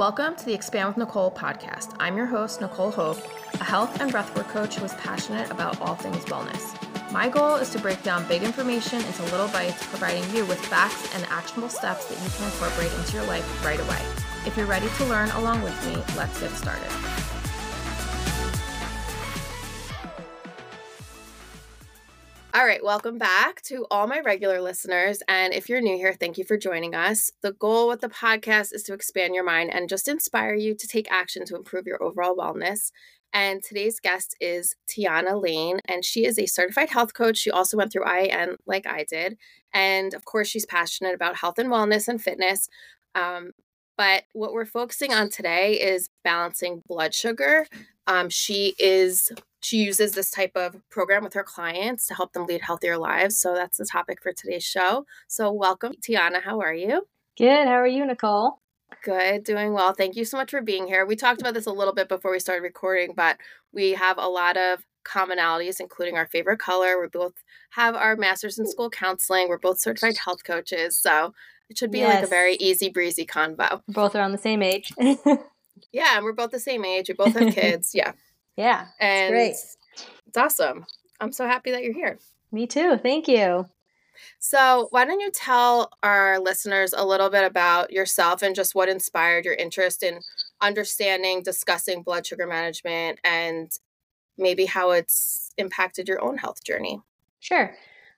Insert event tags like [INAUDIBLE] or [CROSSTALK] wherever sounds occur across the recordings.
Welcome to the Expand with Nicole podcast. I'm your host, Nicole Hope, a health and breathwork coach who is passionate about all things wellness. My goal is to break down big information into little bites, providing you with facts and actionable steps that you can incorporate into your life right away. If you're ready to learn along with me, let's get started. All right, welcome back to all my regular listeners. And if you're new here, thank you for joining us. The goal with the podcast is to expand your mind and just inspire you to take action to improve your overall wellness. And today's guest is Tiana Lane, and she is a certified health coach. She also went through IIN like I did. And of course, she's passionate about health and wellness and fitness. Um, but what we're focusing on today is balancing blood sugar. Um, she is she uses this type of program with her clients to help them lead healthier lives. So that's the topic for today's show. So welcome, Tiana. How are you? Good. How are you, Nicole? Good, doing well. Thank you so much for being here. We talked about this a little bit before we started recording, but we have a lot of commonalities, including our favorite color. We both have our master's in school counseling. We're both certified health coaches. So it should be yes. like a very easy breezy convo. Both around the same age. [LAUGHS] yeah, and we're both the same age. We both have [LAUGHS] kids. Yeah. Yeah. And great. It's awesome. I'm so happy that you're here. Me too. Thank you. So, why don't you tell our listeners a little bit about yourself and just what inspired your interest in understanding, discussing blood sugar management and maybe how it's impacted your own health journey? Sure.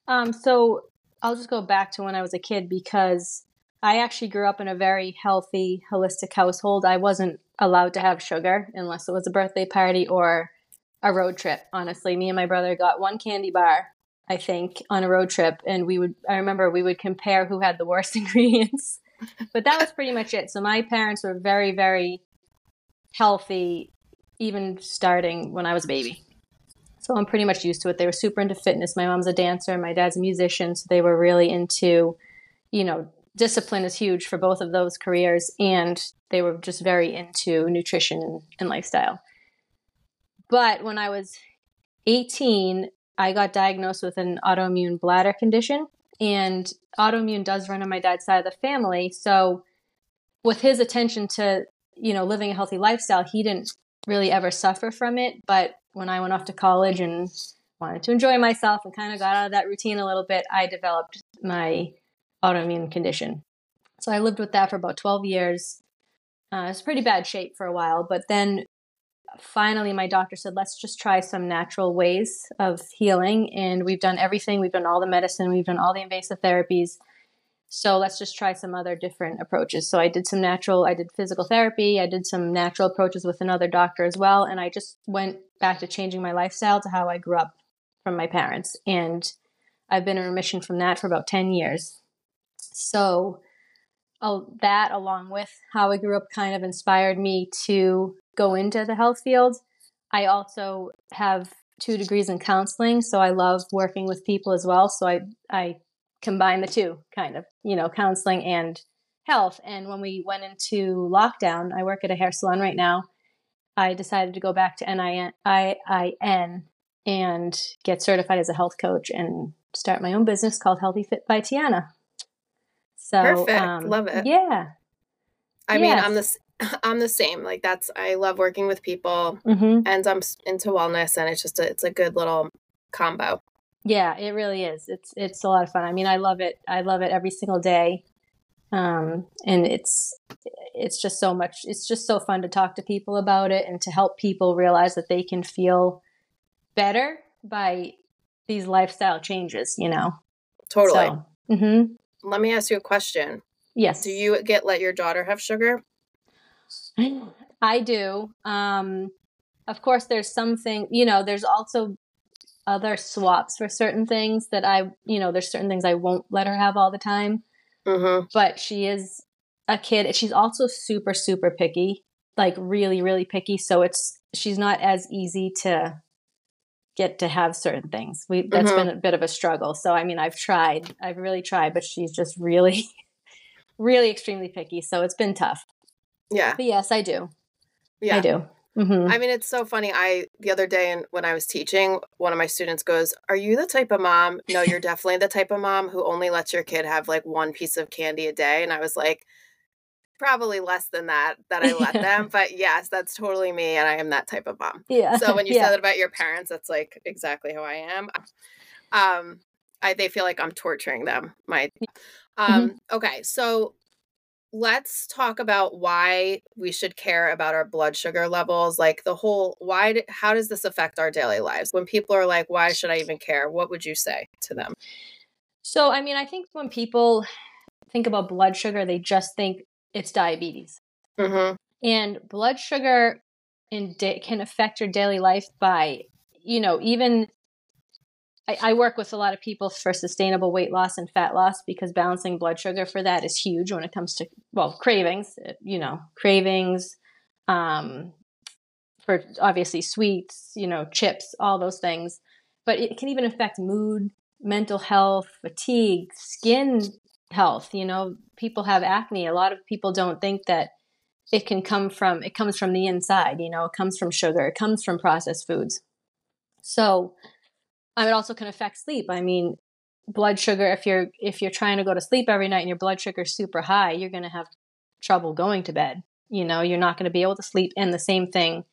Um, so, I'll just go back to when I was a kid because I actually grew up in a very healthy, holistic household. I wasn't allowed to have sugar unless it was a birthday party or a road trip. Honestly, me and my brother got one candy bar, I think, on a road trip, and we would. I remember we would compare who had the worst [LAUGHS] ingredients, but that was pretty much it. So my parents were very, very healthy, even starting when I was a baby. So I'm pretty much used to it. They were super into fitness. My mom's a dancer, my dad's a musician, so they were really into, you know, discipline is huge for both of those careers and they were just very into nutrition and, lifestyle. But when i was 18 i got diagnosed with an autoimmune bladder condition and autoimmune does run on my dad's side of the family. So with his attention to you know living a healthy lifestyle he didn't really ever suffer from it. But when i went off to college and wanted to enjoy myself and kind of got out of that routine a little bit i developed my autoimmune condition. So I lived with that for about 12 years. Uh, it's pretty bad shape for a while, but then finally my doctor said, let's just try some natural ways of healing. And we've done everything. We've done all the medicine, we've done all the invasive therapies. So let's just try some other different approaches. So I did some natural, I did physical therapy, I did some natural approaches with another doctor as well. And I just went back to changing my lifestyle to how I grew up from my parents. And I've been in remission from that for about 10 years. So that, along with how I grew up, kind of inspired me to go into the health field. I also have two degrees in counseling, so I love working with people as well. So I I combine the two, kind of, you know, counseling and health. And when we went into lockdown, I work at a hair salon right now. I decided to go back to N I I I N and get certified as a health coach and start my own business called Healthy Fit by Tiana. So perfect, um, love it. Yeah. I yes. mean, I'm the [LAUGHS] I'm the same. Like that's I love working with people, mm-hmm. and I'm into wellness, and it's just a, it's a good little combo. Yeah, it really is. It's it's a lot of fun. I mean, I love it. I love it every single day. Um, and it's it's just so much. It's just so fun to talk to people about it and to help people realize that they can feel better by these lifestyle changes. You know, totally. So, mm-hmm let me ask you a question. Yes. Do you get let your daughter have sugar? [GASPS] I do. Um, of course, there's something, you know, there's also other swaps for certain things that I, you know, there's certain things I won't let her have all the time. Mm-hmm. But she is a kid. She's also super, super picky, like really, really picky. So it's, she's not as easy to get to have certain things. We that's mm-hmm. been a bit of a struggle. So I mean, I've tried. I've really tried, but she's just really [LAUGHS] really extremely picky, so it's been tough. Yeah. But yes, I do. Yeah. I do. Mm-hmm. I mean, it's so funny. I the other day, and when I was teaching, one of my students goes, "Are you the type of mom? No, you're [LAUGHS] definitely the type of mom who only lets your kid have like one piece of candy a day." And I was like, probably less than that that I let [LAUGHS] them, but yes, that's totally me, and I am that type of mom. Yeah. So when [LAUGHS] you yeah. said that about your parents, that's like exactly how I am. Um, I they feel like I'm torturing them. My, Mm-hmm. um, okay, so let's talk about why we should care about our blood sugar levels. Like the whole why? How does this affect our daily lives? When people are like, "Why should I even care?" What would you say to them? So, I mean, I think when people think about blood sugar, they just think it's diabetes. Mm-hmm. And blood sugar in da- can affect your daily life by, you know, even I, I work with a lot of people for sustainable weight loss and fat loss because balancing blood sugar for that is huge when it comes to, well, cravings, uh, you know, cravings, um, for obviously sweets, you know, chips, all those things. But it can even affect mood, mental health, fatigue, skin health. You know, people have acne. A lot of people don't think that it can come from it comes from the inside you know it comes from sugar it comes from processed foods. So um, it also can affect sleep. I mean blood sugar if you're if you're trying to go to sleep every night and your blood sugar is super high you're going to have trouble going to bed. You know you're not going to be able to sleep. And the same thing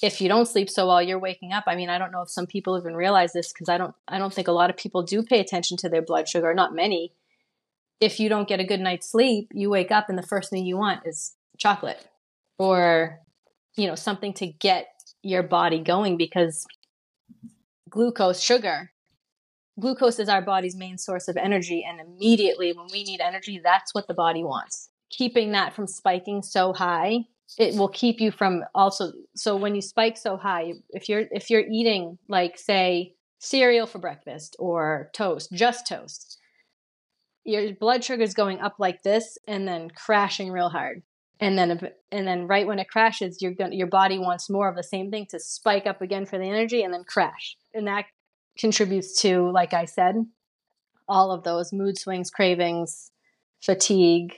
if you don't sleep so well you're waking up. I mean i don't know if some people even realize this because i don't i don't think a lot of people do pay attention to their blood sugar not many if you don't get a good night's sleep you wake up and the first thing you want is chocolate or you know something to get your body going because glucose sugar glucose is our body's main source of energy. And immediately when we need energy that's what the body wants. Keeping that from spiking so high it will keep you from also so when you spike so high if you're if you're eating like say cereal for breakfast or toast just toast your blood sugar is going up like this and then crashing real hard. And then and then right when it crashes you're going your body wants more of the same thing to spike up again for the energy and then crash. And that contributes to like i said all of those mood swings cravings fatigue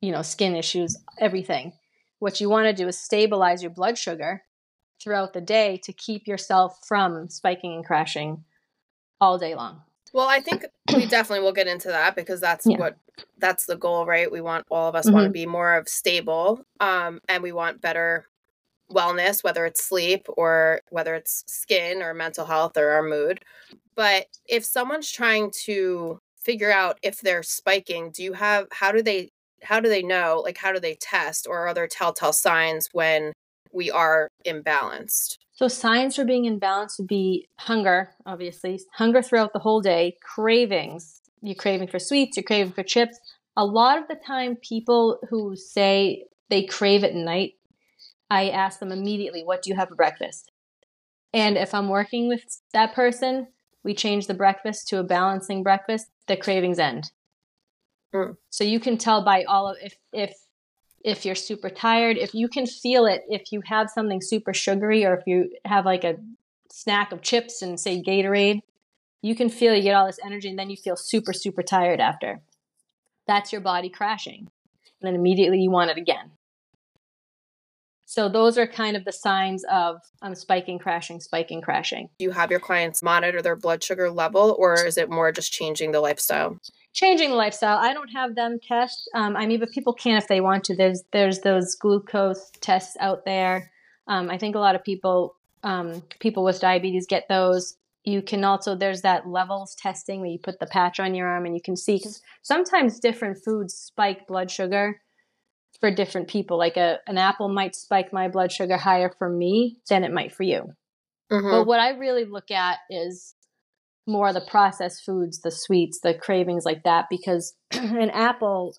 you know skin issues everything. What you want to do is stabilize your blood sugar throughout the day to keep yourself from spiking and crashing all day long Well, I think we definitely will get into that because that's Yeah. what that's the goal, right? We want all of us want to be more of stable, um, and we want better wellness, whether it's sleep or whether it's skin or mental health or our mood. But if someone's trying to figure out if they're spiking, do you have how do they how do they know? Like how do they test or are there telltale signs when we are imbalanced? So signs for being in balance would be hunger, obviously, hunger throughout the whole day, cravings. You're craving for sweets, you're craving for chips. A lot of the time, people who say they crave at night, I ask them immediately, "What do you have for breakfast?" And if I'm working with that person, we change the breakfast to a balancing breakfast. The cravings end. Mm. So you can tell by all of if if if you're super tired, if you can feel it, if you have something super sugary, or if you have like a snack of chips and say Gatorade, you can feel you get all this energy and then you feel super, super tired after. That's your body crashing. And then immediately you want it again. So those are kind of the signs of I'm spiking, crashing, spiking, crashing. Do you have your clients monitor their blood sugar level or is it more just changing the lifestyle? changing the lifestyle. I don't have them test. Um, I mean, but people can if they want to. There's there's those glucose tests out there. Um, I think a lot of people um, people with diabetes get those. You can also there's that levels testing where you put the patch on your arm and you can see because sometimes different foods spike blood sugar for different people. Like a an apple might spike my blood sugar higher for me than it might for you. Mhm. But what I really look at is more the processed foods, the sweets, the cravings like that, because [CLEARS THROAT] an apple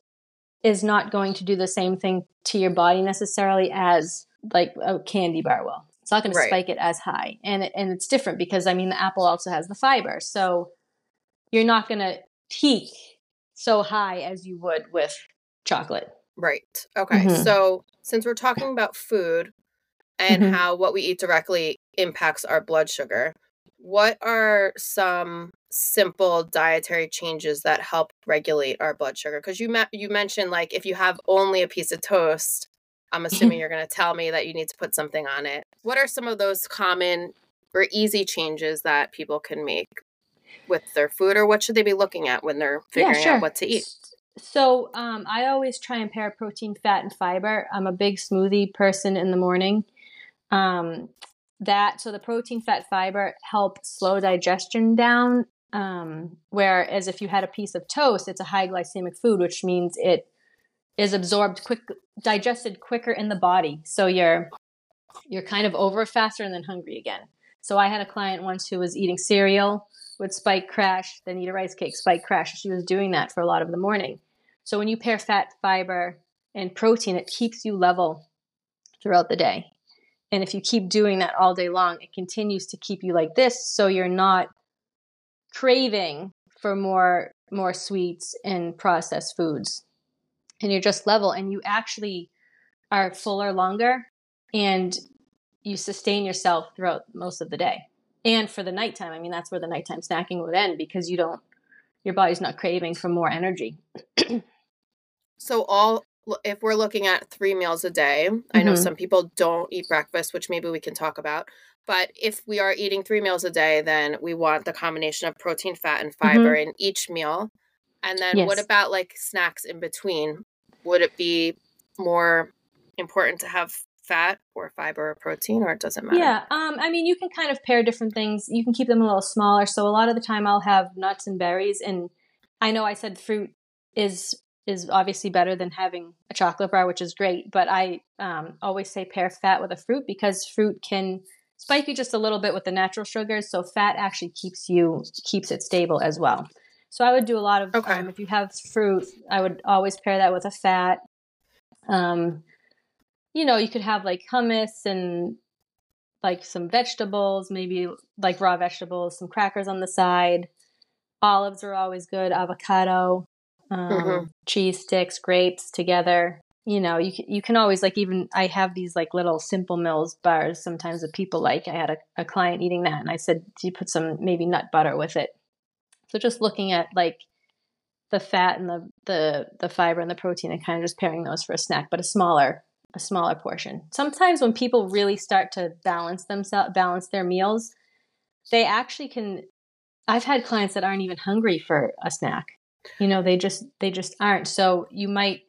is not going to do the same thing to your body necessarily as like a candy bar will. It's not going to spike it as high, and it, and it's different because I mean the apple also has the fiber, so you're not going to peak so high as you would with chocolate. Right. Okay. Mhm. So, since we're talking about food and Mhm. how what we eat directly impacts our blood sugar, what are some simple dietary changes that help regulate our blood sugar? Because you me- you mentioned like if you have only a piece of toast, I'm assuming [LAUGHS] you're going to tell me that you need to put something on it. What are some of those common or easy changes that people can make with their food, or what should they be looking at when they're figuring out what to eat? So um, I always try and pair protein, fat, and fiber. I'm a big smoothie person in the morning. Um, that so the protein, fat, fiber help slow digestion down. Um, whereas if you had a piece of toast, it's a high glycemic food, which means it is absorbed quick, digested quicker in the body. So you're you're kind of over faster and then hungry again. So I had a client once who was eating cereal, would spike crash, then eat a rice cake, spike crash. She was doing that for a lot of the morning. So when you pair fat, fiber, and protein, it keeps you level throughout the day. And if you keep doing that all day long, it continues to keep you like this so you're not craving for more more sweets and processed foods. And you're just level and you actually are fuller longer and you sustain yourself throughout most of the day and for the nighttime. I mean, that's where the nighttime snacking would end because you don't, your body's not craving for more energy. [CLEARS THROAT] so, all, if we're looking at three meals a day, mm-hmm. I know mm-hmm. some people don't eat breakfast, which maybe we can talk about. But if we are eating three meals a day, then we want the combination of protein, fat, and fiber mm-hmm. in each meal. And then yes. what about like snacks in between? Would it be more important to have fat or fiber or protein or it doesn't matter? Yeah, um, I mean, you can kind of pair different things. You can keep them a little smaller. So a lot of the time I'll have nuts and berries. And I know I said fruit is is obviously better than having a chocolate bar, which is great. But I um, always say pair fat with a fruit because fruit can spike you just a little bit with the natural sugars. So fat actually keeps you keeps it stable as well. So I would do a lot of okay. um, if you have fruit, I would always pair that with a fat. Um, you know, you could have like hummus and like some vegetables, maybe like raw vegetables, some crackers on the side. Olives are always good, avocado, um, mm-hmm. cheese sticks, grapes together. You know, you can, you can always like even I have these like little simple mills bars sometimes that people like. I had a, a client eating that and I said, Do you put some maybe nut butter with it? So just looking at like the fat and the the the fiber and the protein and kind of just pairing those for a snack, but a smaller a smaller portion. Sometimes when people really start to balance themselves, balance their meals, they actually can. I've had clients that aren't even hungry for a snack. You know, they just they just aren't. So you might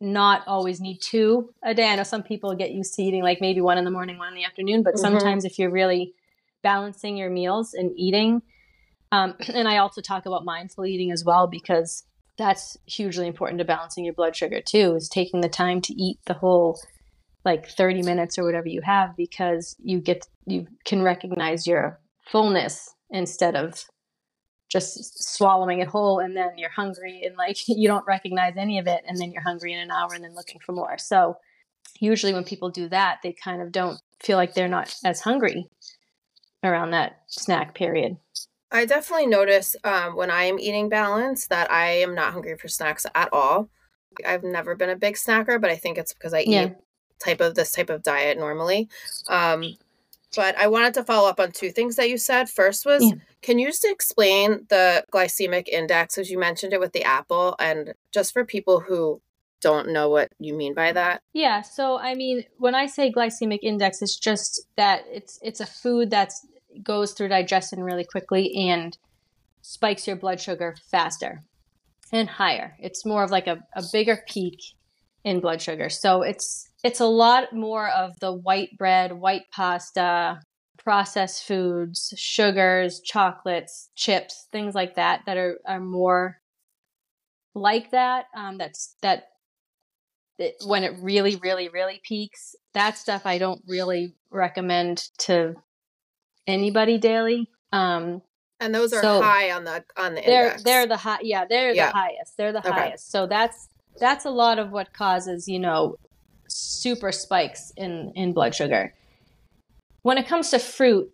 not always need two a day. I know some people get used to eating like maybe one in the morning, one in the afternoon, but mm-hmm. sometimes if you're really balancing your meals and eating, um, [CLEARS THROAT] and I also talk about mindful eating as well because that's hugely important to balancing your blood sugar too is taking the time to eat the whole like 30 minutes or whatever you have because you get you can recognize your fullness instead of just swallowing it whole and then you're hungry and like [LAUGHS] you don't recognize any of it and then you're hungry in an hour and then looking for more so usually when people do that they kind of don't feel like they're not as hungry around that snack period I definitely notice um, when I am eating balance that I am not hungry for snacks at all. I've never been a big snacker, but I think it's because I yeah. eat type of this type of diet normally. Um, but I wanted to follow up on two things that you said. First was, yeah. can you just explain the glycemic index as you mentioned it with the apple, and just for people who don't know what you mean by that? Yeah. So I mean, when I say glycemic index, it's just that it's it's a food that goes through digestion really quickly and spikes your blood sugar faster and higher. It's more of like a, a bigger peak in blood sugar. So it's it's a lot more of the white bread, white pasta, processed foods, sugars, chocolates, chips, things like that that are, are more like that. Um, that's that it, when it really, really, really peaks. That stuff I don't really recommend to anybody daily. Um, and those are so high on the on the they're, index. They're the high. Yeah, they're yeah. the highest. They're the okay. highest. So that's that's a lot of what causes you know super spikes in in blood sugar. When it comes to fruit,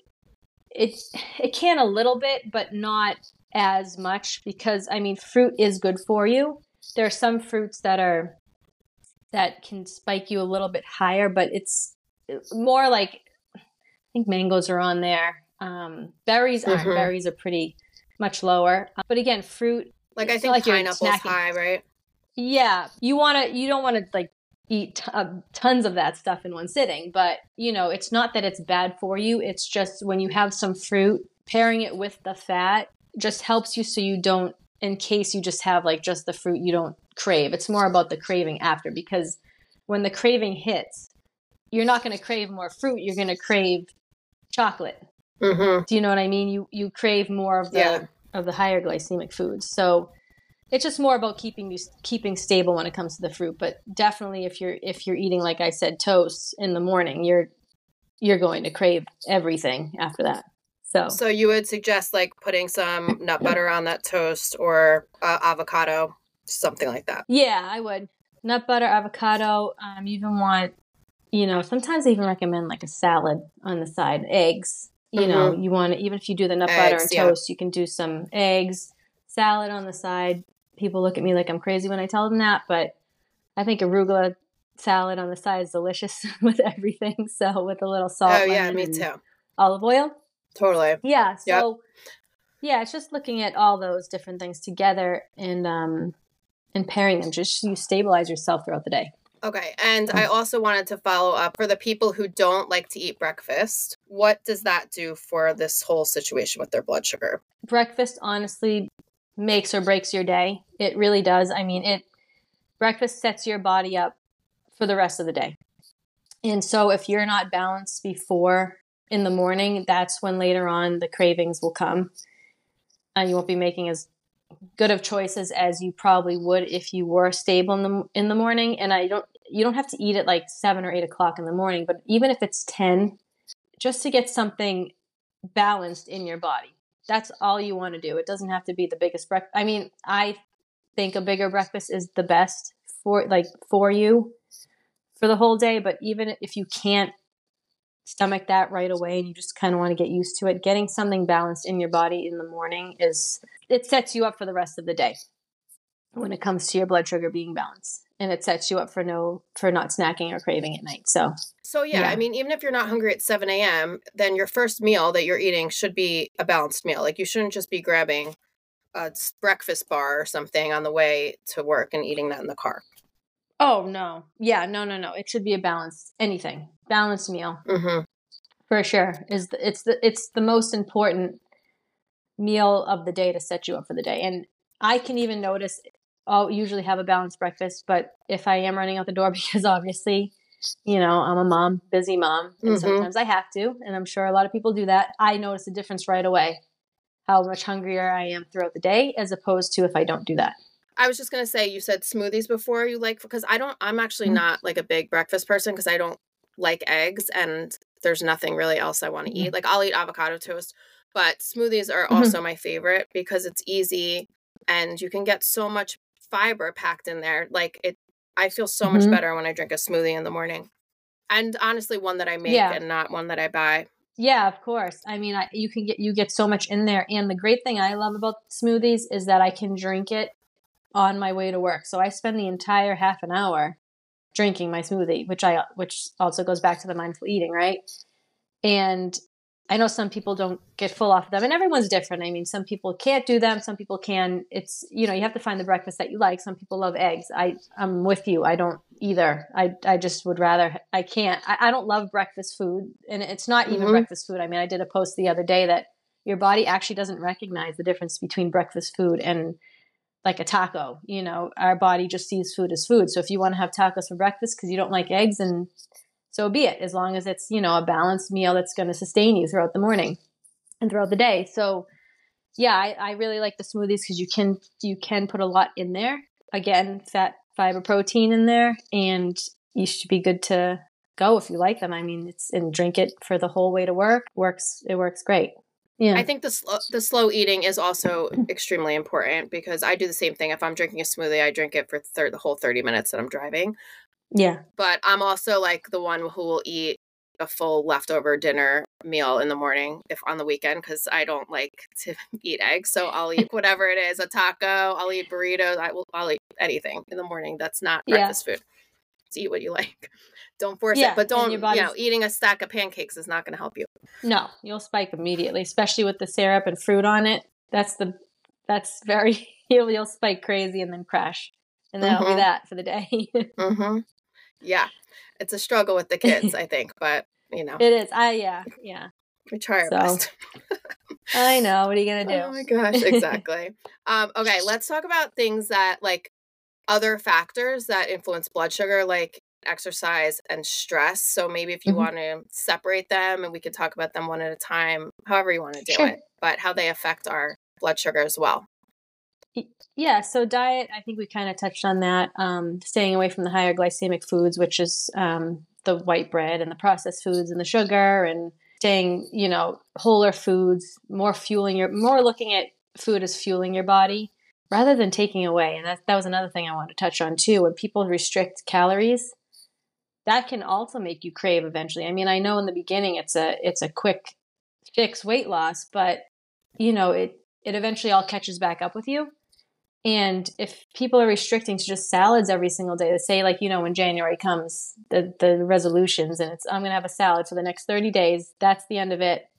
it it can a little bit, but not as much because I mean fruit is good for you. There are some fruits that are that can spike you a little bit higher, but it's more like I think mangoes are on there. Um, berries aren't. Mm-hmm. Berries are pretty much lower. But again, fruit. Like I think like pineapple's high, right? Yeah, you want to. You don't want to like eat t- uh, tons of that stuff in one sitting. But you know, it's not that it's bad for you. It's just when you have some fruit, pairing it with the fat just helps you so you don't in case you just have like just the fruit you don't crave. It's more about the craving after because when the craving hits, you're not going to crave more fruit. You're going to crave chocolate. Mm-hmm. Do you know what I mean? You you crave more of the Yeah. of the higher glycemic foods. So it's just more about keeping you keeping stable when it comes to the fruit. But definitely, if you're if you're eating like I said toast in the morning, you're you're going to crave everything after that. So So you would suggest like putting some nut butter on that toast or uh, avocado, something like that. yeah, I would nut butter, avocado. Um, you even want you know sometimes I even recommend like a salad on the side, eggs. You know, you want to even if you do the nut butter Eggs, and yeah. toast, you can do some eggs, salad on the side. People look at me like I'm crazy when I tell them that, but I think arugula salad on the side is delicious [LAUGHS] with everything. [LAUGHS] So with a little salt, oh yeah, me too. olive oil. Totally. Yeah. Yep. So yeah, it's just looking at all those different things together and um and pairing them just you stabilize yourself throughout the day. Okay. And I also wanted to follow up for the people who don't like to eat breakfast. What does that do for this whole situation with their blood sugar? Breakfast honestly makes or breaks your day. It really does. I mean, it breakfast sets your body up for the rest of the day. And so if you're not balanced before in the morning, that's when later on the cravings will come. And you won't be making as good of choices as you probably would if you were stable in the in the morning. And I don't you don't have to eat at like seven or eight o'clock in the morning, but even if it's ten, just to get something balanced in your body. That's all you want to do. It doesn't have to be the biggest breakfast. I mean, I think a bigger breakfast is the best for like for you for the whole day, but even if you can't stomach that right away and you just kind of want to get used to it, getting something balanced in your body in the morning is it sets you up for the rest of the day when it comes to your blood sugar being balanced. And it sets you up for no for not snacking or craving at night. So So yeah, Yeah. I mean, even if you're not hungry at 7 a.m., then your first meal that you're eating should be a balanced meal. Like you shouldn't just be grabbing a breakfast bar or something on the way to work and eating that in the car. Oh no. Yeah, no, no, no. It should be a balanced anything. Balanced meal. Mm-hmm. For sure. Is the, it's the it's the most important meal of the day to set you up for the day. And I can even notice I'll usually have a balanced breakfast, but if I am running out the door [LAUGHS] because obviously, you know, I'm a mom, busy mom, and Mhm. sometimes I have to, and I'm sure a lot of people do that, I notice a difference right away. How much hungrier I am throughout the day as opposed to if I don't do that. I was just gonna say, you said smoothies before. You like because I don't. I'm actually Mhm. not like a big breakfast person because I don't like eggs, and there's nothing really else I want to eat. Like I'll eat avocado toast, but smoothies are Mhm. also my favorite because it's easy and you can get so much fiber packed in there. Like it, I feel so much Mhm. better when I drink a smoothie in the morning, and honestly, one that I make Yeah. and not one that I buy. Yeah, of course. I mean, I, you can get you get so much in there, and the great thing I love about smoothies is that I can drink it on my way to work. So I spend the entire half an hour drinking my smoothie, which I which also goes back to the mindful eating, right? And I know some people don't get full off of them, and everyone's different. I mean, some people can't do them, some people can. It's you know you have to find the breakfast that you like. Some people love eggs. I I'm with you. I don't either. I I just would rather. I can't. I, I don't love breakfast food, and it's not even Mhm. breakfast food. I mean, I did a post the other day that your body actually doesn't recognize the difference between breakfast food and like a taco. You know, our body just sees food as food. So if you want to have tacos for breakfast because you don't like eggs, and so be it. As long as it's you know a balanced meal that's going to sustain you throughout the morning and throughout the day. So yeah, I, I really like the smoothies because you can you can put a lot in there. Again, fat, fiber, protein in there, and you should be good to go if you like them. I mean, it's and drink it for the whole way to work. Works it works great. Yeah. I think the the slow eating is also extremely important because I do the same thing. If I'm drinking a smoothie, I drink it for thir- the whole 30 minutes that I'm driving. Yeah. But I'm also like the one who will eat a full leftover dinner meal in the morning if on the weekend because I don't like to [LAUGHS] eat eggs. So I'll eat [LAUGHS] whatever it is, a taco, I'll eat burritos, I will I'll eat anything in the morning that's not Yeah. breakfast food. So eat what you [LAUGHS] like. Don't force Yeah, it. But don't you know, eating a stack of pancakes is not gonna help you. No, you'll spike immediately, especially with the syrup and fruit on it. That's the that's very you'll you'll spike crazy and then crash. And that'll Mhm. be that for the day. Mm-hmm. Yeah. It's a struggle with the kids, [LAUGHS] I think, but you know, it is. I yeah, yeah. we try our So. best. [LAUGHS] I know. What are you gonna do? [LAUGHS] Oh my gosh, exactly. um, okay, let's talk about things that like other factors that influence blood sugar, like exercise and stress. So maybe if you mm-hmm. want to separate them and we could talk about them one at a time, however you want to do sure. it, but how they affect our blood sugar as well. Yeah, so diet, I think we kind of touched on that. Um, staying away from the higher glycemic foods, which is um, the white bread and the processed foods and the sugar, and staying, you know, wholer foods, more fueling your, more looking at food as fueling your body rather than taking away. And that, that was another thing I wanted to touch on too. When people restrict calories, that can also make you crave eventually. I mean, I know in the beginning it's a it's a quick fix weight loss, but you know, it it eventually all catches back up with you. And if people are restricting to just salads every single day, they say like, you know, when January comes, the the resolutions and it's I'm gonna have a salad for the next 30 days, that's the end of it.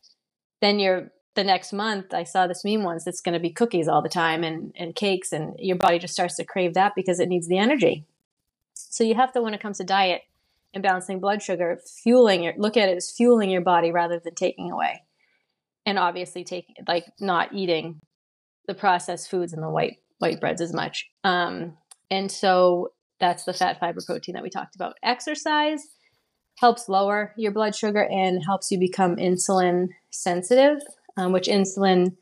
Then you're the next month I saw this meme once it's gonna be cookies all the time and, and cakes and your body just starts to crave that because it needs the energy. So you have to when it comes to diet, and balancing blood sugar, fueling your look at it as fueling your body rather than taking away. And obviously taking like not eating the processed foods and the white white breads as much. Um, and so that's the fat fiber protein that we talked about. Exercise helps lower your blood sugar and helps you become insulin sensitive, um, which insulin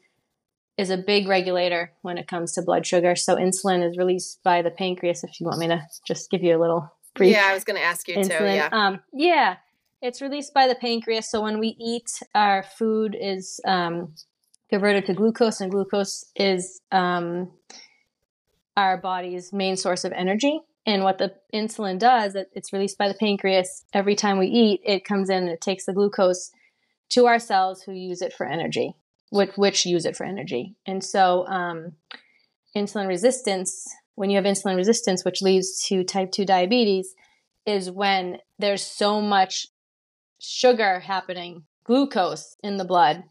is a big regulator when it comes to blood sugar. So insulin is released by the pancreas. If you want me to just give you a little brief. Yeah, I was going to ask you insulin. too. Yeah. Um, yeah, it's released by the pancreas. So when we eat, our food is um, converted to glucose, and glucose is um, our body's main source of energy. And what the insulin does, it's released by the pancreas. Every time we eat, it comes in and it takes the glucose to our cells who use it for energy, which, which use it for energy. And so, um, insulin resistance when you have insulin resistance, which leads to type 2 diabetes, is when there's so much sugar happening, glucose in the blood,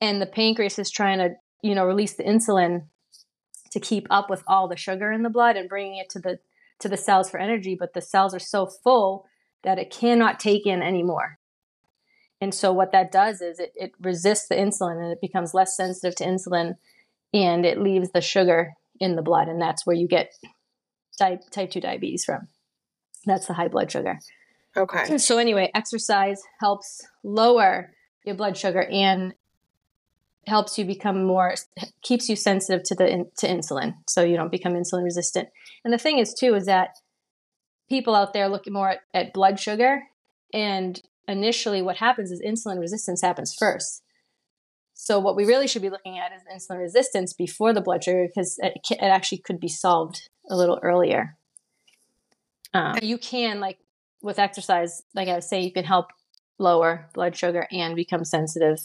and the pancreas is trying to, you know, release the insulin to keep up with all the sugar in the blood and bringing it to the to the cells for energy, but the cells are so full that it cannot take in anymore. And so what that does is it, it resists the insulin and it becomes less sensitive to insulin and it leaves the sugar in the blood, and that's where you get type type two diabetes from. That's the high blood sugar. Okay. So anyway, exercise helps lower your blood sugar and helps you become more keeps you sensitive to the to insulin so you don't become insulin resistant. And the thing is too is that people out there looking more at, at blood sugar and initially what happens is insulin resistance happens first. So what we really should be looking at is insulin resistance before the blood sugar because it, it actually could be solved a little earlier. Um, you can like with exercise, like I was saying, you can help lower blood sugar and become sensitive,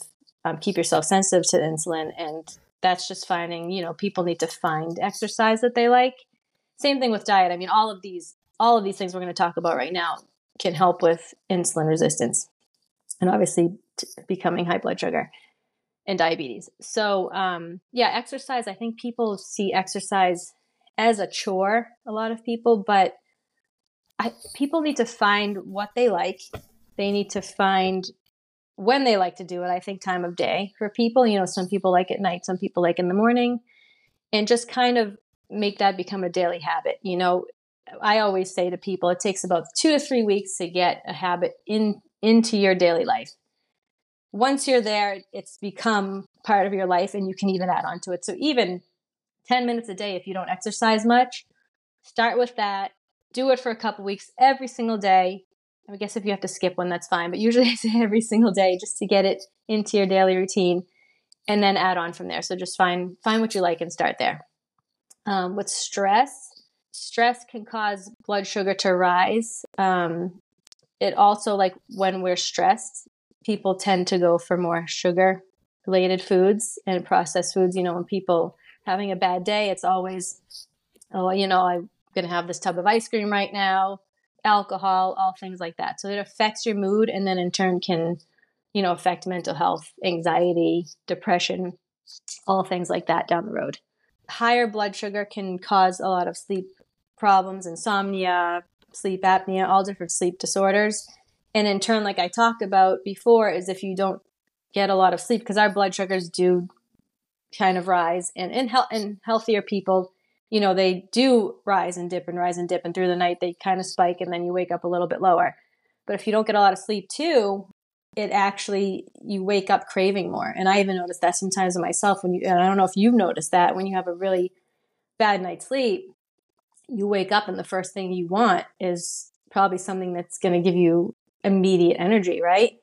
um, keep yourself sensitive to insulin, and that's just finding. You know, people need to find exercise that they like. Same thing with diet. I mean, all of these, all of these things we're going to talk about right now can help with insulin resistance, and obviously t- becoming high blood sugar and diabetes. So, um, yeah, exercise. I think people see exercise as a chore. A lot of people, but I, people need to find what they like. They need to find when they like to do it. I think time of day for people. You know, some people like at night, some people like in the morning, and just kind of make that become a daily habit. You know, I always say to people, it takes about two to three weeks to get a habit in into your daily life once you're there, it's become part of your life and you can even add on to it. So even 10 minutes a day, if you don't exercise much, start with that. Do it for a couple weeks every single day. I guess if you have to skip one, that's fine. But usually [LAUGHS] I say every single day just to get it into your daily routine and then add on from there. So just find find what you like and start there. Um, with stress, stress can cause blood sugar to rise. Um, it also like when we're stressed, people tend to go for more sugar related foods and processed foods. You know, when people having a bad day, it's always, oh, you know, I'm to have this tub of ice cream right now, alcohol, all things like that. So it affects your mood and then in turn can, you know, affect mental health, anxiety, depression, all things like that down the road. Higher blood sugar can cause a lot of sleep problems, insomnia, sleep apnea, all different sleep disorders. And in turn, like I talked about before, is if you don't get a lot of sleep because our blood sugars do kind of rise and in, he- in healthier people you know they do rise and dip and rise and dip and through the night they kind of spike and then you wake up a little bit lower. But if you don't get a lot of sleep too it actually you wake up craving more. And i even noticed that sometimes in myself when you and i don't know if you've noticed that when you have a really bad night's sleep you wake up and the first thing you want is probably something that's going to give you immediate energy right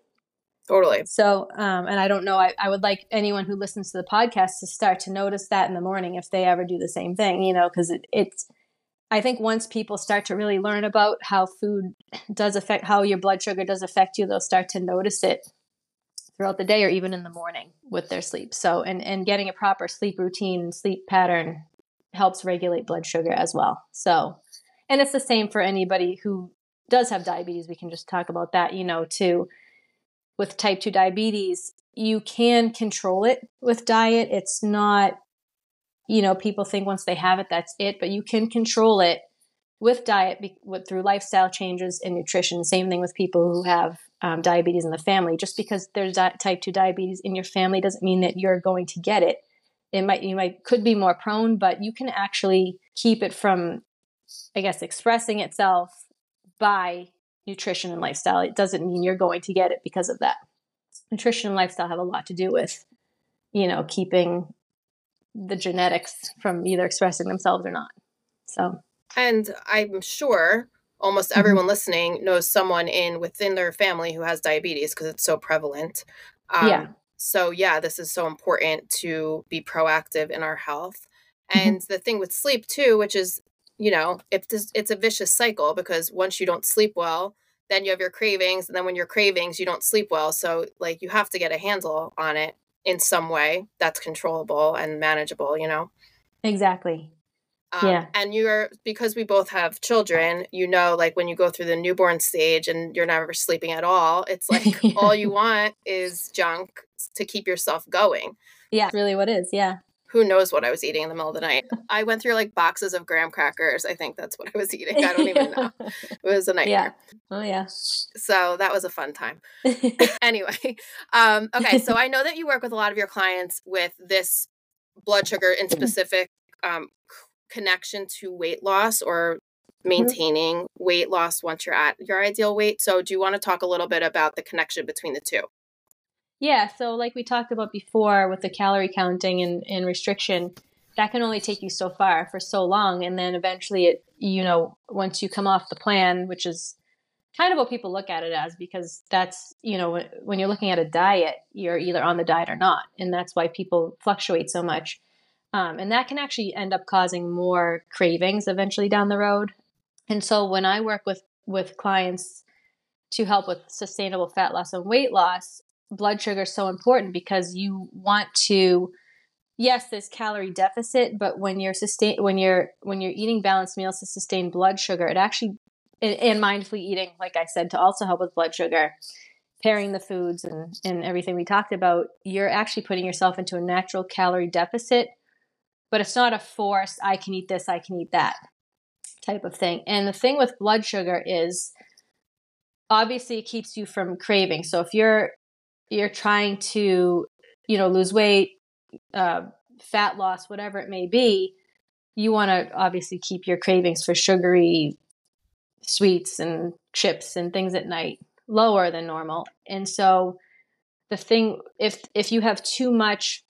Totally. so, um, and I don't know, I, I would like anyone who listens to the podcast to start to notice that in the morning if they ever do the same thing, you know, because it, it's, I think once people start to really learn about how food does affect, how your blood sugar does affect you, they'll start to notice it throughout the day or even in the morning with their sleep. So, and, and getting a proper sleep routine, sleep pattern helps regulate blood sugar as well. So, and it's the same for anybody who does have diabetes. We can just talk about that, you know, too with type 2 diabetes, you can control it with diet. It's not, you know, people think once they have it, that's it, but you can control it with diet be, with, through lifestyle changes and nutrition. Same thing with people who have um, diabetes in the family. Just because there's di- type 2 diabetes in your family doesn't mean that you're going to get it. It might, you might, could be more prone, but you can actually keep it from, I guess, expressing itself by nutrition and lifestyle. It doesn't mean you're going to get it because of that. Nutrition and lifestyle have a lot to do with, you know, keeping the genetics from either expressing themselves or not. So, and I'm sure almost Mm-hmm. everyone listening knows someone in within their family who has diabetes because it's so prevalent. Um, Yeah. So yeah, this is so important to be proactive in our health. Mm-hmm. And the thing with sleep too, which is you know, if this, it's a vicious cycle because once you don't sleep well, then you have your cravings, and then when your cravings, you don't sleep well. So like you have to get a handle on it in some way that's controllable and manageable. You know. exactly. Um, Yeah. And you're, because we both have children, you know, like when you go through the newborn stage and you're never sleeping at all, it's [LAUGHS] like all you want is junk to keep yourself going. Yeah, really what is. Yeah. Who knows what I was eating in the middle of the night? [LAUGHS] I went through like boxes of graham crackers. I think that's what I was eating. I don't even know. [LAUGHS] It was a nightmare. Oh, yeah. So that was a fun time. [LAUGHS] anyway, um, okay. So I know that you work with a lot of your clients with this blood sugar in specific um, connection to weight loss or maintaining weight loss once you're at your ideal weight. So do you want to talk a little bit about the connection between the two? Yeah, so like we talked about before with the calorie counting and, and restriction, that can only take you so far for so long. And then eventually, it, you know, once you come off the plan, which is kind of what people look at it as, because that's, you know, when you're looking at a diet, you're either on the diet or not. And that's why people fluctuate so much. Um, and that can actually end up causing more cravings eventually down the road. And so when I work with, with clients to help with sustainable fat loss and weight loss, blood sugar is so important because you want to yes there's calorie deficit but when you're sustain when you're when you're eating balanced meals to sustain blood sugar it actually and, mindfully eating like i said to also help with blood sugar pairing the foods and, and everything we talked about you're actually putting yourself into a natural calorie deficit but it's not a forced i can eat this i can eat that type of thing. And the thing with blood sugar is obviously it keeps you from craving. So if you're you're trying to you know lose weight uh, fat loss whatever it may be you want to obviously keep your cravings for sugary sweets and chips and things at night lower than normal. And so the thing if if you have too much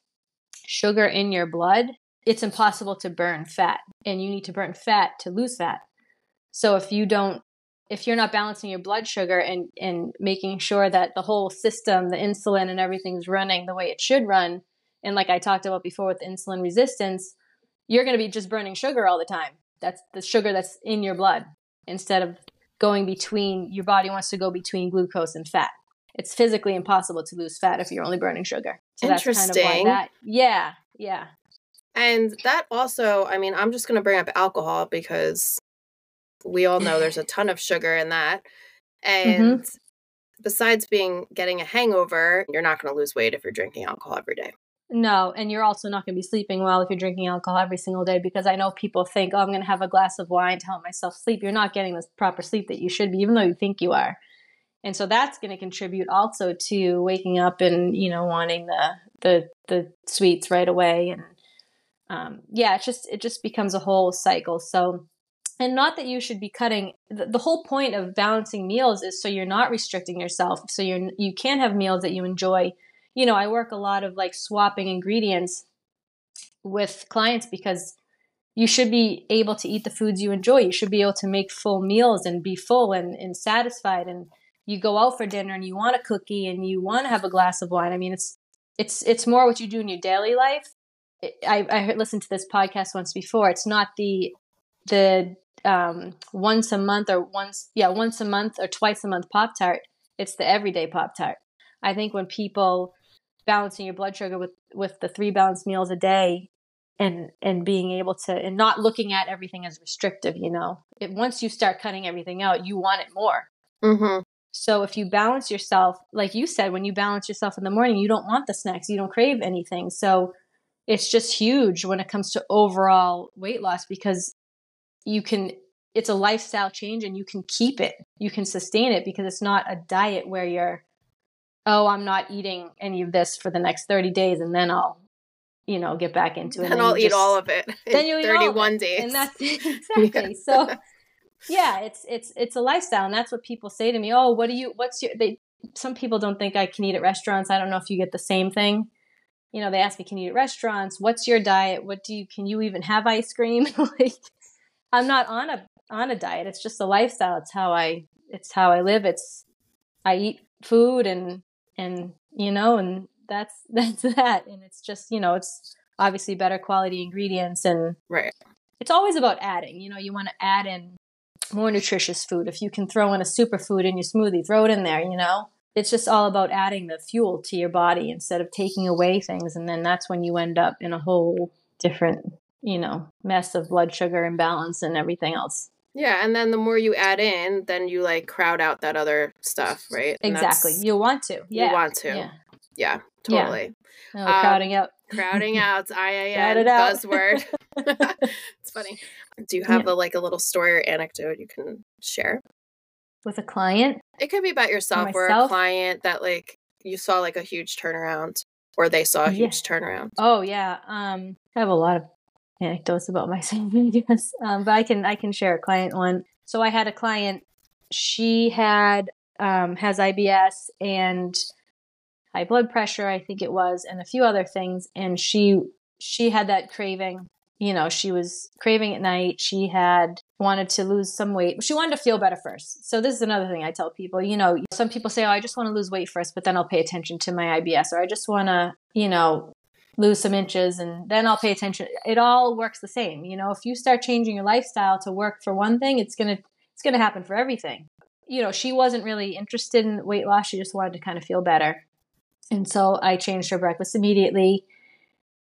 sugar in your blood it's impossible to burn fat and you need to burn fat to lose fat. So if you don't if you're not balancing your blood sugar and and making sure that the whole system the insulin and everything's running the way it should run and like i talked about before with insulin resistance you're going to be just burning sugar all the time. That's the sugar that's in your blood instead of going between your body wants to go between glucose and fat. It's physically impossible to lose fat if you're only burning sugar. So that's kind of why Interesting. that yeah yeah. And that also, I mean, I'm just going to bring up alcohol because we all know there's [LAUGHS] a ton of sugar in that. And besides being getting a hangover, you're not going to lose weight if you're drinking alcohol every day. No, and you're also not going to be sleeping well if you're drinking alcohol every single day because I know people think, oh, I'm going to have a glass of wine to help myself sleep. You're not getting the proper sleep that you should be, even though you think you are. and so that's going to contribute also to waking up and you know wanting the the the sweets right away and um, yeah it just it just becomes a whole cycle so and not that you should be cutting the, whole point of balancing meals is so you're not restricting yourself so you're you can have meals that you enjoy. You know i work a lot of like swapping ingredients with clients because you should be able to eat the foods you enjoy. You should be able to make full meals and be full and, and satisfied. And you go out for dinner and you want a cookie and you want to have a glass of wine. I mean it's it's it's more what you do in your daily life. I, I listened to this podcast once before. It's not the the um, once a month or once yeah once a month or twice a month Pop Tart. It's the everyday Pop Tart. I think when people balancing your blood sugar with with the three balanced meals a day and and being able to and not looking at everything as restrictive you know it, once you start cutting everything out you want it more mm-hmm. so if you balance yourself like you said when you balance yourself in the morning you don't want the snacks you don't crave anything so it's just huge when it comes to overall weight loss because you can it's a lifestyle change and you can keep it. You can sustain it because it's not a diet where you're oh i'm not eating any of this for the next 30 days and then i'll you know get back into it. And, i'll eat just, all of it then you 31 days. And that's [LAUGHS] exactly. So [LAUGHS] yeah it's it's it's a lifestyle and that's what people say to me oh what do you what's your they some people don't think i can eat at restaurants. I don't know if you get the same thing. You know, they ask me, can you eat at restaurants? What's your diet? What do you, can you even have ice cream? [LAUGHS] like, I'm not on a, on a diet. It's just a lifestyle. It's how I, it's how I live. It's, I eat food and, and, you know, and that's, [LAUGHS] that's that. And it's just, you know, it's obviously better quality ingredients and right. It's always about adding, you know, you want to add in more nutritious food. If you can throw in a superfood in your smoothie, throw it in there, you know? it's just all about adding the fuel to your body instead of taking away things and then that's when you end up in a whole different you know mess of blood sugar imbalance and everything else. Yeah and then the more you add in then you like crowd out that other stuff right? And exactly. you want to. Yeah. you want to. Yeah, yeah totally. Yeah. Oh, crowding out. Crowding [LAUGHS] out ian buzzword. [LAUGHS] [LAUGHS] It's funny. Do you have yeah. a like a little story or anecdote you can share? With a client. It could be about yourself or, or a client that like you saw like a huge turnaround or they saw a huge yeah. turnaround. Oh yeah. Um I have a lot of anecdotes about myself, [LAUGHS] I guess. Um, but I can I can share a client one. So I had a client, she had um has IBS and high blood pressure, I think it was, and a few other things. And she she had that craving you know, she was craving at night. She had wanted to lose some weight. She wanted to feel better first. So this is another thing I tell people, you know, some people say, "Oh, I just want to lose weight first, but then I'll pay attention to my IBS," or "I just want to, you know, lose some inches and then I'll pay attention." It all works the same. You know, if you start changing your lifestyle to work for one thing, it's going to it's going to happen for everything. You know, she wasn't really interested in weight loss. She just wanted to kind of feel better. And so I changed her breakfast immediately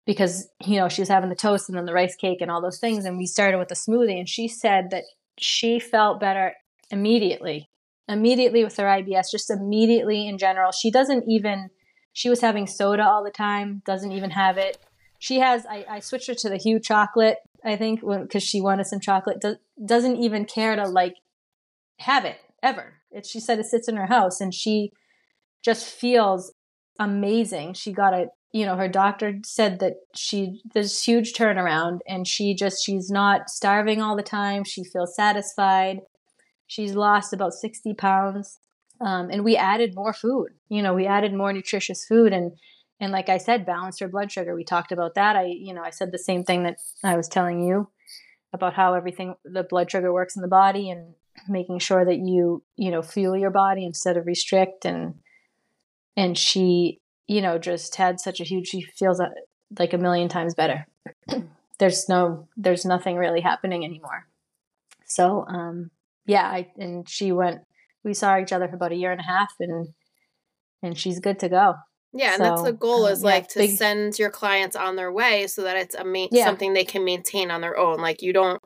because you know she was having the toast and then the rice cake and all those things and we started with the smoothie and she said that she felt better immediately immediately with her ibs just immediately in general she doesn't even she was having soda all the time doesn't even have it. She has i, I switched her to the Hu chocolate i think because she wanted some chocolate. Do, doesn't even care to like have it ever. It, she said it sits in her house and she just feels amazing. She got a you know her doctor said that she there's huge turnaround and she just she's not starving all the time. She feels satisfied. She's lost about 60 pounds um, and we added more food you know we added more nutritious food and and like i said balanced her blood sugar we talked about that i you know i said the same thing that i was telling you about how everything the blood sugar works in the body and making sure that you you know fuel your body instead of restrict and and she you know, just had such a huge, she feels like a million times better. [CLEARS THROAT] there's no, there's nothing really happening anymore. So, um, yeah, I, and she went, we saw each other for about a year and a half and, and she's good to go. Yeah, and that's the goal is um, like yeah, to big, send your clients on their way so that it's a ma- yeah. something they can maintain on their own. Like you don't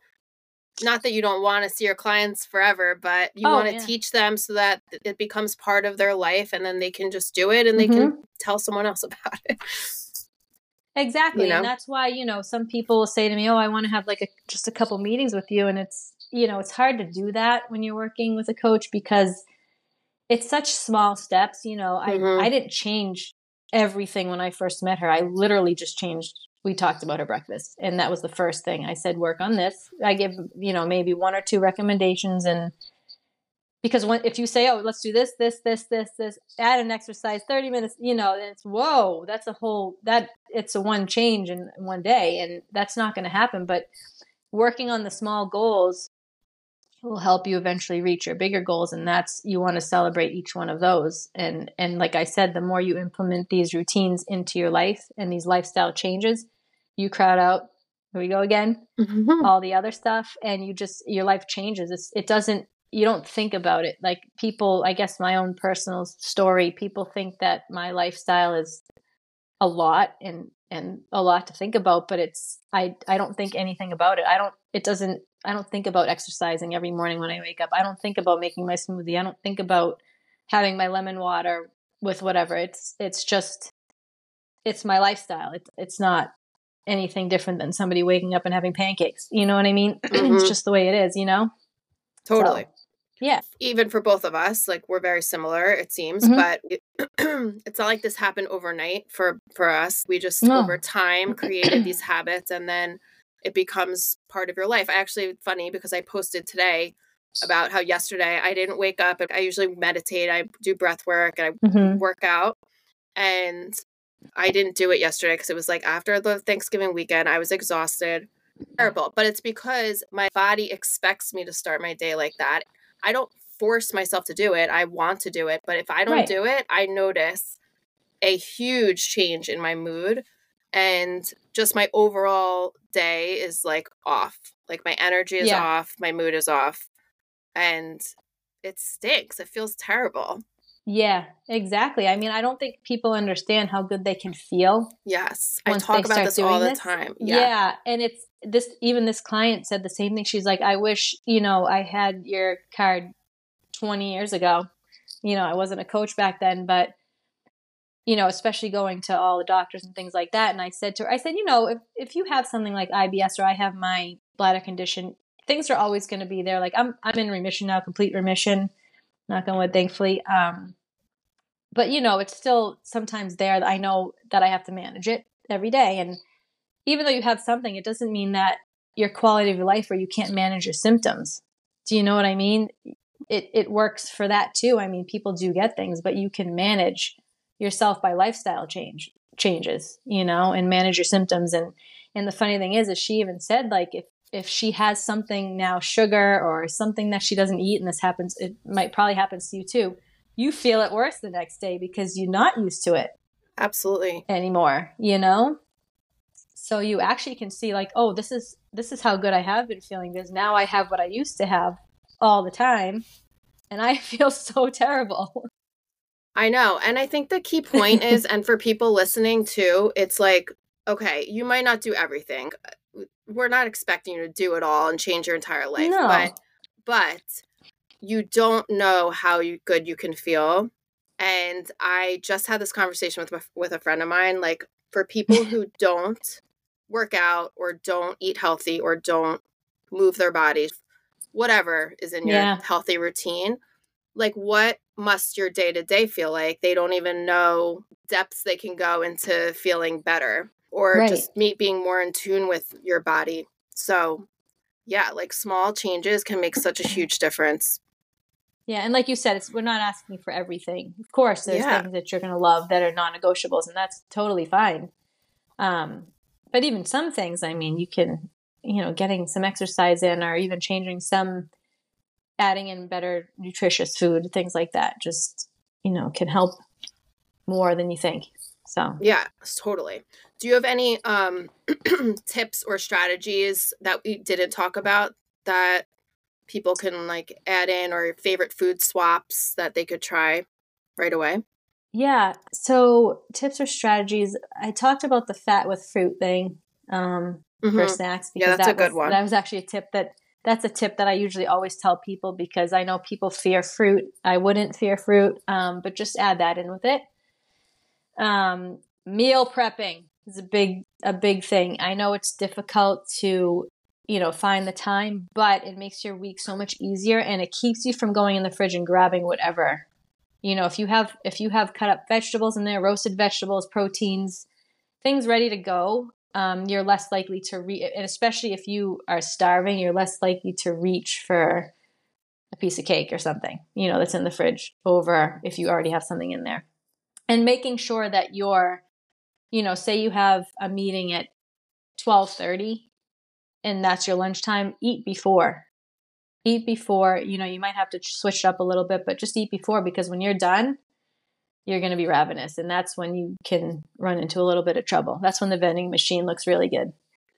not that you don't want to see your clients forever, but you oh, want to yeah. teach them so that it becomes part of their life and then they can just do it and they mm-hmm. can tell someone else [LAUGHS] about it. Exactly. You know? And that's why, you know, some people say to me, "Oh, I want to have like a just a couple meetings with you." And it's, you know, it's hard to do that when you're working with a coach because it's such small steps, you know. I Mhm. I didn't change everything when I first met her. I literally just changed we talked about her breakfast and that was the first thing I said work on this. I give, you know, maybe one or two recommendations and because when if you say, "Oh, let's do this, this, this, this, this," add an exercise, thirty minutes, you know, then it's whoa, that's a whole that it's a one change in one day, and that's not going to happen. But working on the small goals will help you eventually reach your bigger goals, and that's you want to celebrate each one of those. And and like I said, the more you implement these routines into your life and these lifestyle changes, you crowd out. Here we go again Mhm. all the other stuff and you just your life changes it's, it doesn't you don't think about it like people i guess my own personal story people think that my lifestyle is a lot and and a lot to think about but it's i i don't think anything about it i don't it doesn't i don't think about exercising every morning when i wake up i don't think about making my smoothie i don't think about having my lemon water with whatever it's it's just it's my lifestyle it's it's not anything different than somebody waking up and having pancakes you know what i mean Mhm. [CLEARS THROAT] it's just the way it is you know Totally. yeah Even for both of us, like we're very similar, it seems, Mhm. but it, [CLEARS THROAT] it's not like this happened overnight for for us. We just No. over time created these habits and then it becomes part of your life. I actually funny because I posted today about how yesterday I didn't wake up. I usually meditate, I do breath work, and I hmm work out. And I didn't do it yesterday because it was like after the Thanksgiving weekend, I was exhausted. Terrible. But it's because my body expects me to start my day like that. I don't force myself to do it. I want to do it. But if I don't Right. do it, I notice a huge change in my mood. And just my overall day is like off. Like my energy is Yeah. off, my mood is off. And it stinks. It feels terrible. yeah exactly i mean i don't think people understand how good they can feel Yes. I talk about this all the this, time. yeah. Yeah. and it's this even this client said the same thing she's like i wish you know i had your card 20 years ago you know i wasn't a coach back then but you know especially going to all the doctors and things like that. And i said to her i said you know if, if you have something like ibs or i have my bladder condition things are always going to be there. Like i'm i'm in remission now complete remission knock on wood thankfully. Um but you know it's still sometimes there that i know that i have to manage it every day. And even though you have something it doesn't mean that your quality of your life where you can't manage your symptoms. Do you know what i mean? It it works for that too. I mean people do get things but you can manage yourself by lifestyle change changes you know and manage your symptoms. And and the funny thing is is she even said like if if she has something now sugar or something that she doesn't eat and this happens it might probably happens to you too you feel it worse the next day because you're not used to it Absolutely. anymore you know? So you actually can see like oh this is this is how good i have been feeling because now i have what i used to have all the time and i [LAUGHS] feel so terrible I know. And I think the key point is, and for people listening too, it's like, okay, you might not do everything. Uh, we're not expecting you to do it all and change your entire life. No. But but you don't know how you, good you can feel. And I just had this conversation with a- with a friend of mine. Like for people who [LAUGHS] don't work out or don't eat healthy or don't move their bodies, whatever is in your Yeah. healthy routine, like what must your day to day feel like? They don't even know depths they can go into feeling better or Right. just me being more in tune with your body. So, yeah, like small changes can make such a huge difference. Yeah, and like you said, it's we're not asking for everything. Of course, there's Yeah. things that you're going to love that are non-negotiables, and that's totally fine. Um, but even some things, I mean, you can, you know, getting some exercise in, or even changing some, adding in better nutritious food, things like that, just you know, can help more than you think. So Yeah, totally. Do you have any um [CLEARS THROAT] tips or strategies that we didn't talk about that people can like add in or favorite food swaps that they could try right away? Yeah. So tips or strategies. I talked about the fat with fruit thing um, for Mhm. snacks Yeah, that's that a good was, one. That was actually a tip that that's a tip that I usually always tell people because I know people fear fruit. I wouldn't fear fruit, um, but just add that in with it. Um, meal prepping is a big a big thing. I know it's difficult to you know find the time, but it makes your week so much easier and it keeps you from going in the fridge and grabbing whatever You know, if you have if you have cut up vegetables in there, roasted vegetables, proteins, things ready to go, um, you're less likely to reach, and especially if you are starving, you're less likely to reach for a piece of cake or something, you know, that's in the fridge over if you already have something in there. And making sure that you're, you know, say you have a meeting at 12:30 and that's your lunchtime, eat before. Eat before, you know, you might have to switch it up a little bit, but just eat before because when you're done, you're going to be ravenous and that's when you can run into a little bit of trouble. That's when the vending machine looks really good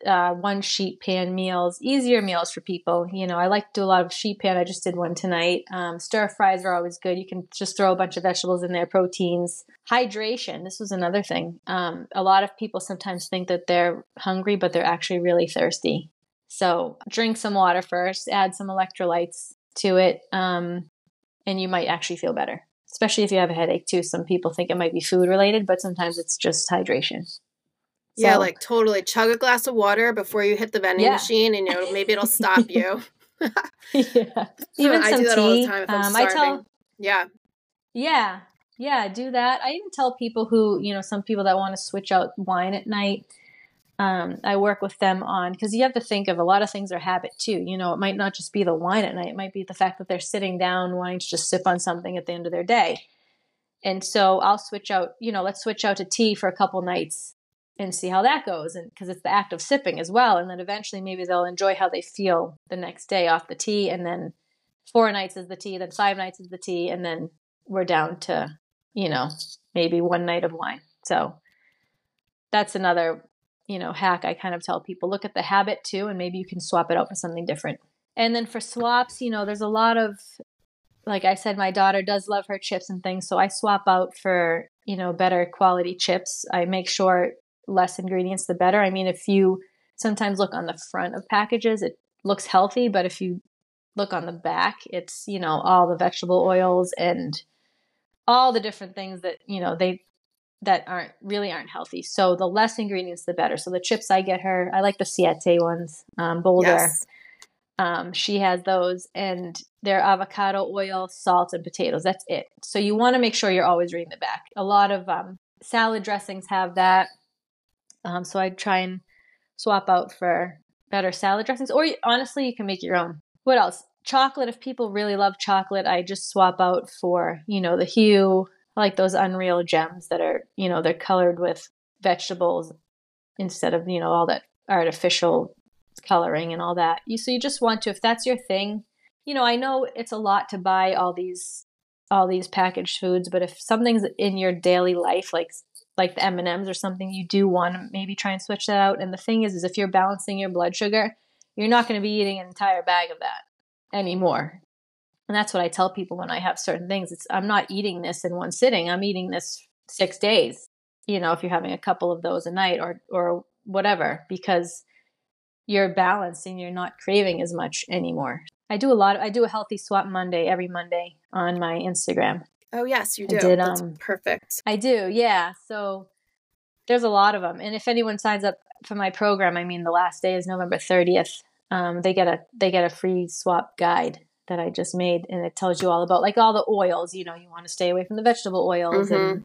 uh, one sheet pan meals, easier meals for people. You know, I like to do a lot of sheet pan. I just did one tonight. Um, stir fries are always good. You can just throw a bunch of vegetables in there, proteins. Hydration. This was another thing. Um, a lot of people sometimes think that they're hungry, but they're actually really thirsty. So drink some water first, add some electrolytes to it, um, and you might actually feel better. Especially if you have a headache too. Some people think it might be food related, but sometimes it's just hydration. So, yeah, like totally. Chug a glass of water before you hit the vending yeah. machine, and you know maybe it'll stop you. [LAUGHS] [LAUGHS] yeah, even I some do that tea. all the time if I'm um, starving. Tell, yeah, yeah, yeah. Do that. I even tell people who you know some people that want to switch out wine at night. Um, I work with them on because you have to think of a lot of things are habit too. You know, it might not just be the wine at night; it might be the fact that they're sitting down wanting to just sip on something at the end of their day. And so I'll switch out. You know, let's switch out to tea for a couple nights and see how that goes and because it's the act of sipping as well and then eventually maybe they'll enjoy how they feel the next day off the tea and then four nights is the tea then five nights is the tea and then we're down to you know maybe one night of wine so that's another you know hack i kind of tell people look at the habit too and maybe you can swap it out for something different and then for swaps you know there's a lot of like i said my daughter does love her chips and things so i swap out for you know better quality chips i make sure less ingredients, the better. I mean, if you sometimes look on the front of packages, it looks healthy, but if you look on the back, it's, you know, all the vegetable oils and all the different things that, you know, they that aren't really aren't healthy. So the less ingredients, the better. So the chips I get her, I like the Siete ones, um, Boulder. Yes. Um, she has those, and they're avocado oil, salt, and potatoes. That's it. So you want to make sure you're always reading the back. A lot of um, salad dressings have that. Um, so I'd try and swap out for better salad dressings, or honestly, you can make your own. What else? Chocolate. If people really love chocolate, I just swap out for you know the Hu. Like those unreal gems that are you know they're colored with vegetables instead of you know all that artificial coloring and all that. You so you just want to if that's your thing. You know, I know it's a lot to buy all these all these packaged foods, but if something's in your daily life like like the M&Ms or something, you do want to maybe try and switch that out. And the thing is, is if you're balancing your blood sugar, you're not going to be eating an entire bag of that anymore. And that's what I tell people when I have certain things. It's I'm not eating this in one sitting. I'm eating this 6 days. You know, if you're having a couple of those a night or or whatever because you're balanced and you're not craving as much anymore. I do a lot of, I do a healthy swap Monday every Monday on my Instagram. Oh yes, you do. I did, That's um, perfect. I do. Yeah. So there's a lot of them, and if anyone signs up for my program, I mean, the last day is November 30th. Um, they get a they get a free swap guide that I just made, and it tells you all about like all the oils. You know, you want to stay away from the vegetable oils, mm-hmm. and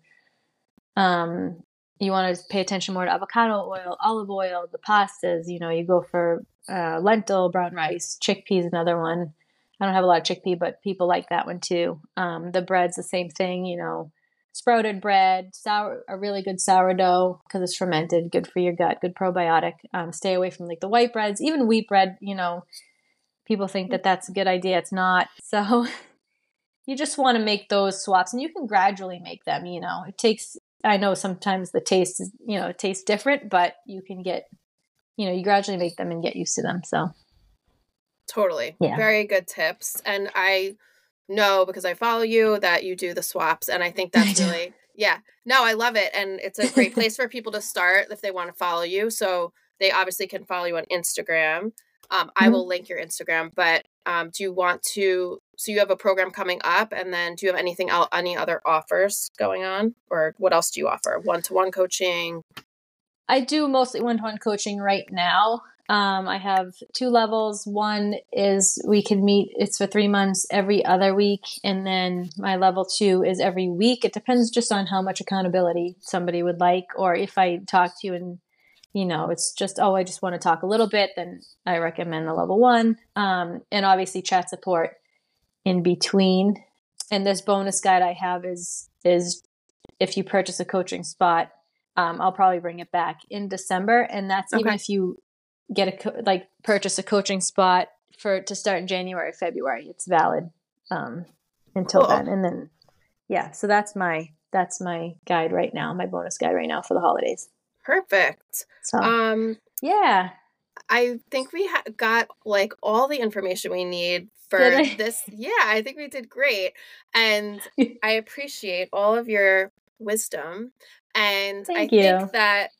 um, you want to pay attention more to avocado oil, olive oil, the pastas. You know, you go for uh, lentil, brown rice, chickpeas, another one. I don't have a lot of chickpea, but people like that one too. Um, the bread's the same thing, you know, sprouted bread, sour, a really good sourdough because it's fermented, good for your gut, good probiotic. Um, stay away from like the white breads, even wheat bread. You know, people think mm. that that's a good idea. It's not. [LAUGHS] So you just want to make those swaps, and you can gradually make them. You know, it takes. I know sometimes the taste is, you know, it tastes different, but you can get, you know, you gradually make them and get used to them. So Totally. Yeah. Very good tips. And I know because I follow you that you do the swaps. And I think [LAUGHS] that's I really, yeah. No, I love it. And it's a great [LAUGHS] place for people to start if they want to follow you. So they obviously can follow you on Instagram. Um, I mm-hmm. will link your Instagram, but um, do you want to? So you have a program coming up, and then do you have anything else, any other offers going on, or what else do you offer? One to one coaching. I do mostly one to one coaching right now. Um, I have two levels. One is we can meet, it's for three months every other week. And then my level two is every week. It depends just on how much accountability somebody would like, or if I talk to you and, you know, it's just, oh, I just want to talk a little bit, then I recommend the level one. Um, and obviously chat support in between. And this bonus guide I have is, is if you purchase a coaching spot, um, I'll probably bring it back in December. And that's okay. even if you get a co- like purchase a coaching spot for to start in January, February. It's valid um, until cool. then, and then yeah. So that's my that's my guide right now, my bonus guide right now for the holidays. Perfect. So um, yeah. I think we ha- got like all the information we need for this. Yeah, I think we did great. And [LAUGHS] I appreciate all of your wisdom. And Thank I you. think that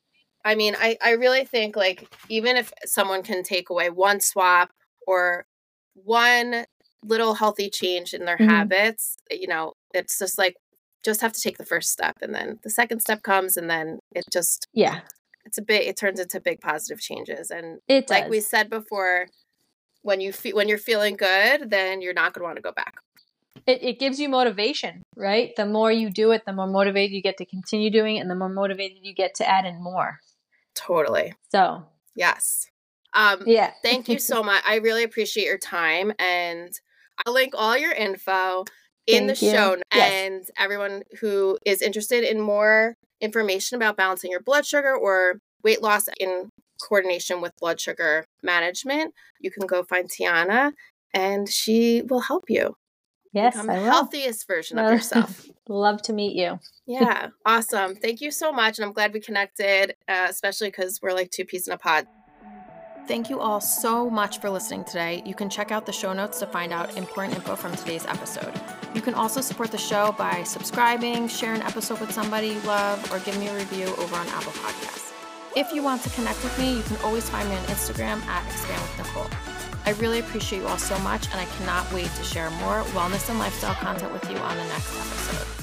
I mean, I, I really think like even if someone can take away one swap or one little healthy change in their mm-hmm. habits, you know, it's just like just have to take the first step and then the second step comes and then it just yeah it's a bit it turns into big positive changes and it like we said before when you feel when you're feeling good then you're not going to want to go back it, it gives you motivation right the more you do it the more motivated you get to continue doing it and the more motivated you get to add in more Totally. So, yes. Um, yeah. thank you so [LAUGHS] much. I really appreciate your time. And I'll link all your info in thank the you. show. Yes. And everyone who is interested in more information about balancing your blood sugar or weight loss in coordination with blood sugar management, you can go find Tiana and she will help you. Yes, become the healthiest version of [LAUGHS] yourself. Love to meet you. yeah, [LAUGHS] awesome. Thank you so much. And I'm glad we connected, uh, especially because we're like two peas in a pod. Thank you all so much for listening today. You can check out the show notes to find out important info from today's episode. You can also support the show by subscribing, share an episode with somebody you love, or give me a review over on Apple Podcasts. If you want to connect with me, you can always find me on Instagram at Expand with Nicole. I really appreciate you all so much, and I cannot wait to share more wellness and lifestyle content with you on the next episode.